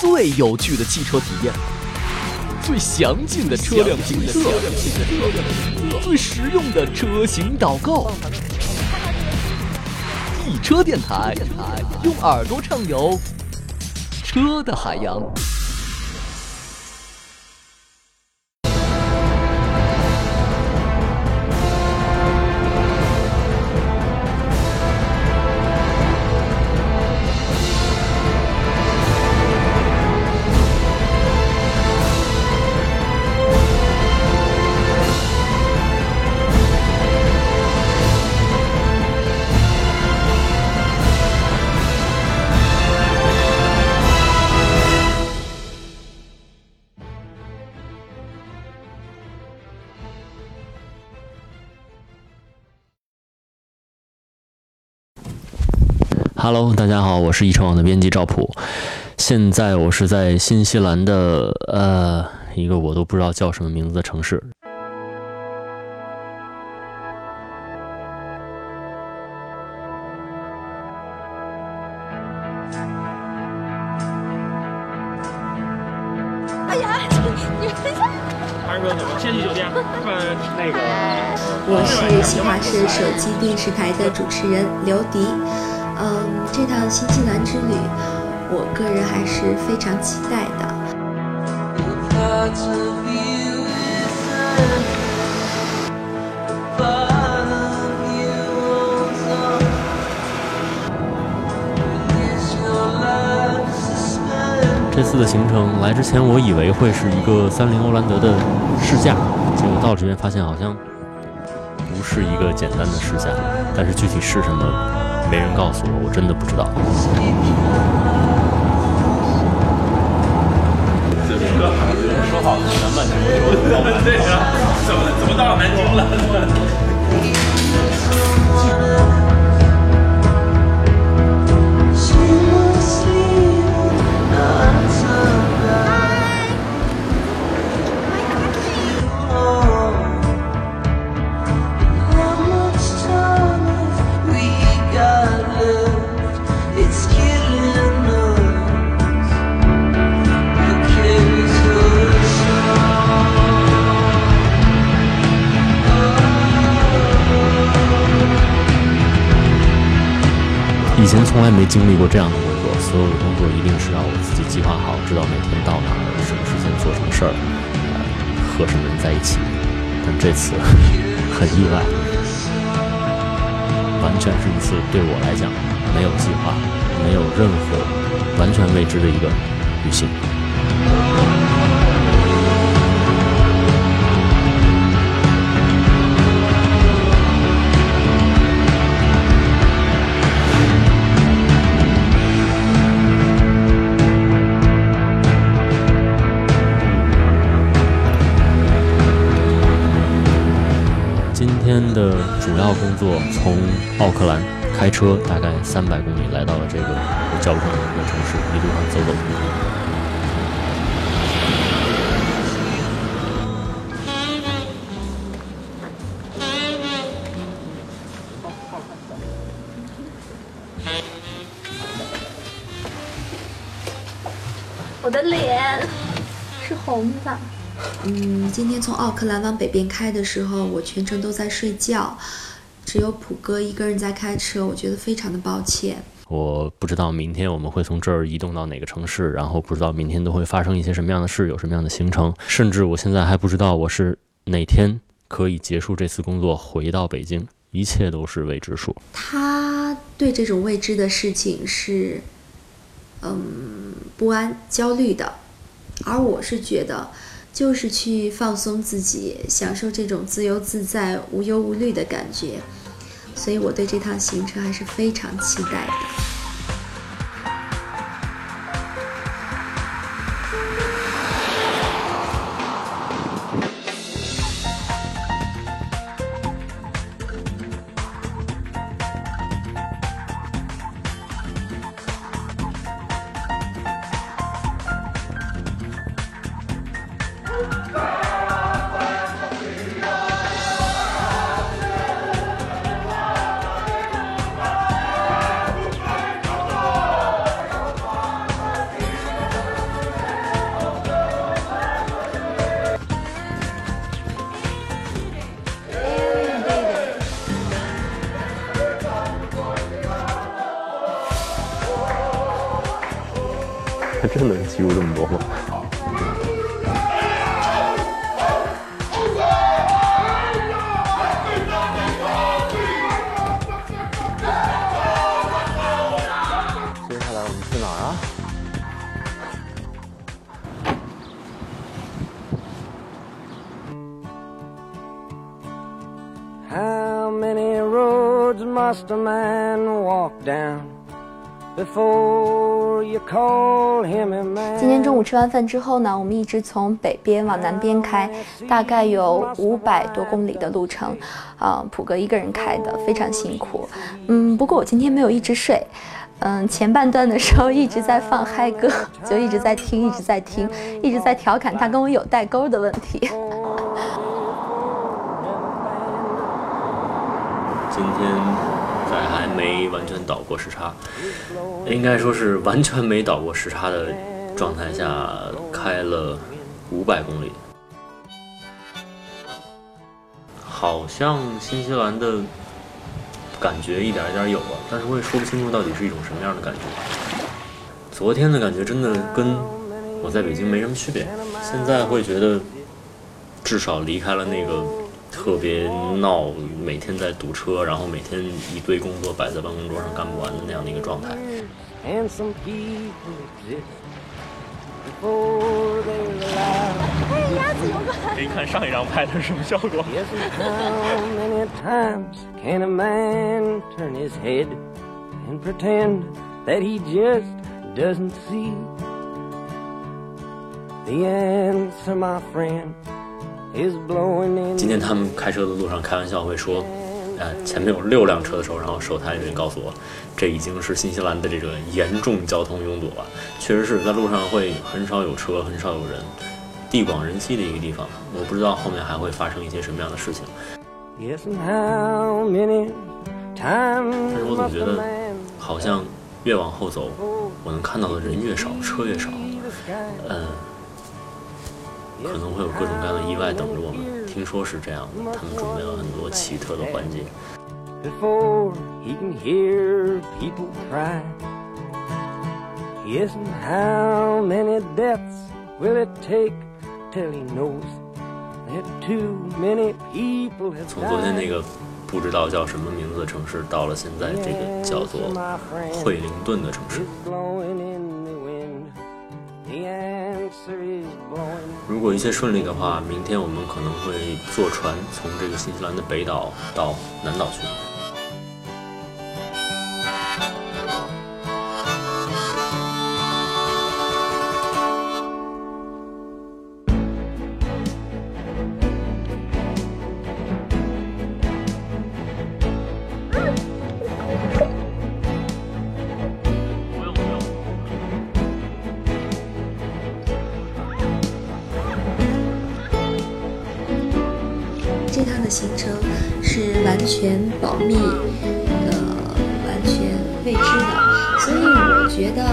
最有趣的汽车体验，最详尽的车辆评测，最实用的车型导购。汽车电台，用耳朵畅游车的海洋。Hello，大家好，我是易车网的编辑赵普。现在我是在新西兰的呃一个我都不知道叫什么名字的城市。哎呀，你们还是说怎么先去酒店看那个？我是新华社手机电视台的主持人刘迪。嗯，这趟新西兰之旅，我个人还是非常期待的。这次的行程来之前，我以为会是一个三菱欧蓝德的试驾，结果到这边发现好像不是一个简单的试驾，但是具体是什么，没人告诉我，我真的不知道。说好的南半球，这个怎么怎么到南京了？以前从来没经历过这样的工作，所有的工作一定是要我自己计划好，知道每天到哪儿，什么时间做什么事儿，呃，和什么人在一起。但这次很意外，完全是一次对我来讲没有计划、没有任何完全未知的一个旅行。奥克兰开车大概三百公里来到了这个我叫不上名的城市，一路上走走停停。我的脸是红的。嗯，今天从奥克兰往北边开的时候，我全程都在睡觉，只有普哥一个人在开车，我觉得非常的抱歉。我不知道明天我们会从这儿移动到哪个城市，然后不知道明天都会发生一些什么样的事，有什么样的行程，甚至我现在还不知道我是哪天可以结束这次工作回到北京，一切都是未知数。他对这种未知的事情是，嗯，不安、焦虑的，而我是觉得，就是去放松自己，享受这种自由自在、无忧无虑的感觉。所以我对这趟行程还是非常期待的。真能记住这么多吗？接下来我们去哪儿啊？ How many roads must a man walk down 今天中午吃完饭之后呢，我们一直从北边往南边开，大概有五百多公里的路程，啊、普哥一个人开的，非常辛苦。嗯，不过我今天没有一直睡，嗯，前半段的时候一直在放嗨歌，就一直在听，一直在听，一直在调侃他跟我有代沟的问题。今天在还没完全倒过时差，应该说是完全没倒过时差的状态下开了五百公里，好像新西兰的感觉一点一点有了，但是我也说不清楚到底是一种什么样的感觉。昨天的感觉真的跟我在北京没什么区别，现在会觉得至少离开了那个特别闹，每天在堵车，然后每天一堆工作摆在办公桌上干不完的那样的一个状态。给你看上一张拍的是什么效果？今天他们开车的路上开玩笑会说，呃，前面有六辆车的时候，然后手台人告诉我，这已经是新西兰的这个严重交通拥堵了。确实是在路上会很少有车，很少有人，地广人稀的一个地方。我不知道后面还会发生一些什么样的事情。但是我总觉得好像越往后走，我能看到的人越少，车越少?嗯，可能会有各种各样的意外等着我们。听说是这样的，他们准备了很多奇特的环节。before he can hear people cry. Yes, and how many deaths will it take till he knows that too many people have 从昨天那个不知道叫什么名字的城市，到了现在这个叫做惠灵顿的城市如果一切顺利的话，明天我们可能会坐船从这个新西兰的北岛到南岛去。行程是完全保密的，完全未知的，所以我觉得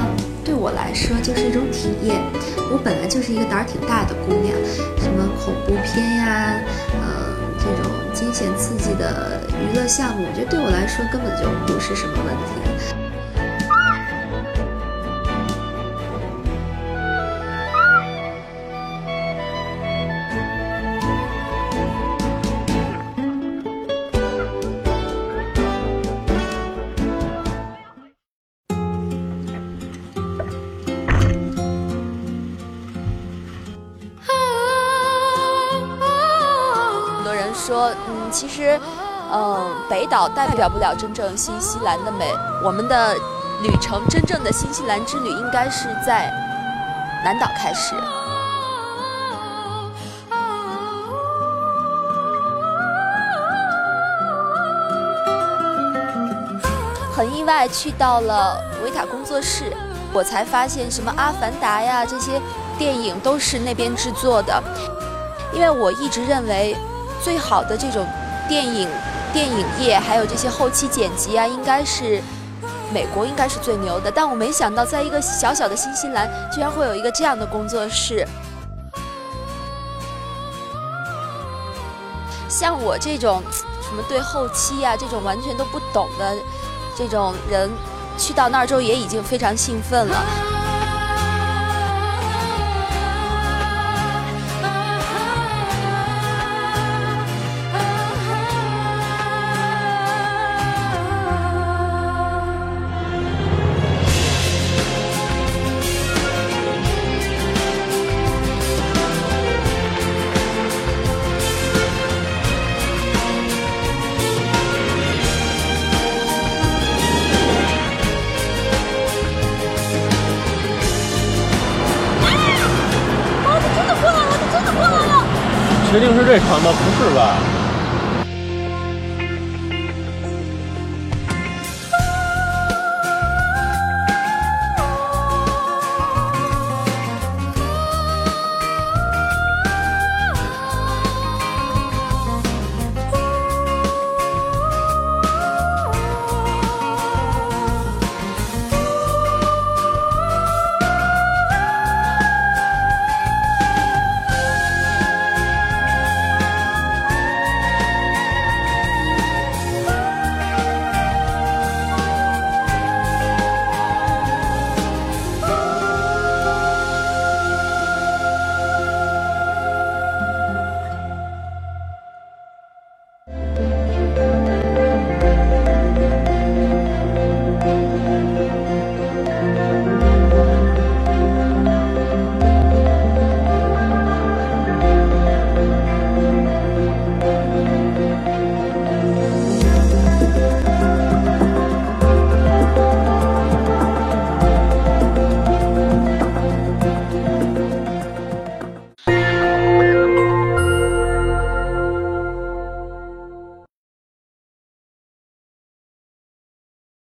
对我来说就是一种体验。我本来就是一个胆儿挺大的姑娘，什么恐怖片呀，嗯、这种惊险刺激的娱乐项目，我觉得对我来说根本就不是什么问题。说，嗯，其实，嗯，北岛代表不了真正新西兰的美。我们的旅程，真正的新西兰之旅，应该是在南岛开始。很意外，去到了维塔工作室，我才发现什么《阿凡达》呀这些电影都是那边制作的。因为我一直认为，最好的这种电影电影业还有这些后期剪辑啊，应该是美国应该是最牛的。但我没想到，在一个小小的新西兰，居然会有一个这样的工作室。像我这种什么对后期啊这种完全都不懂的这种人，去到那儿之后也已经非常兴奋了。确定是这船吗？不是吧？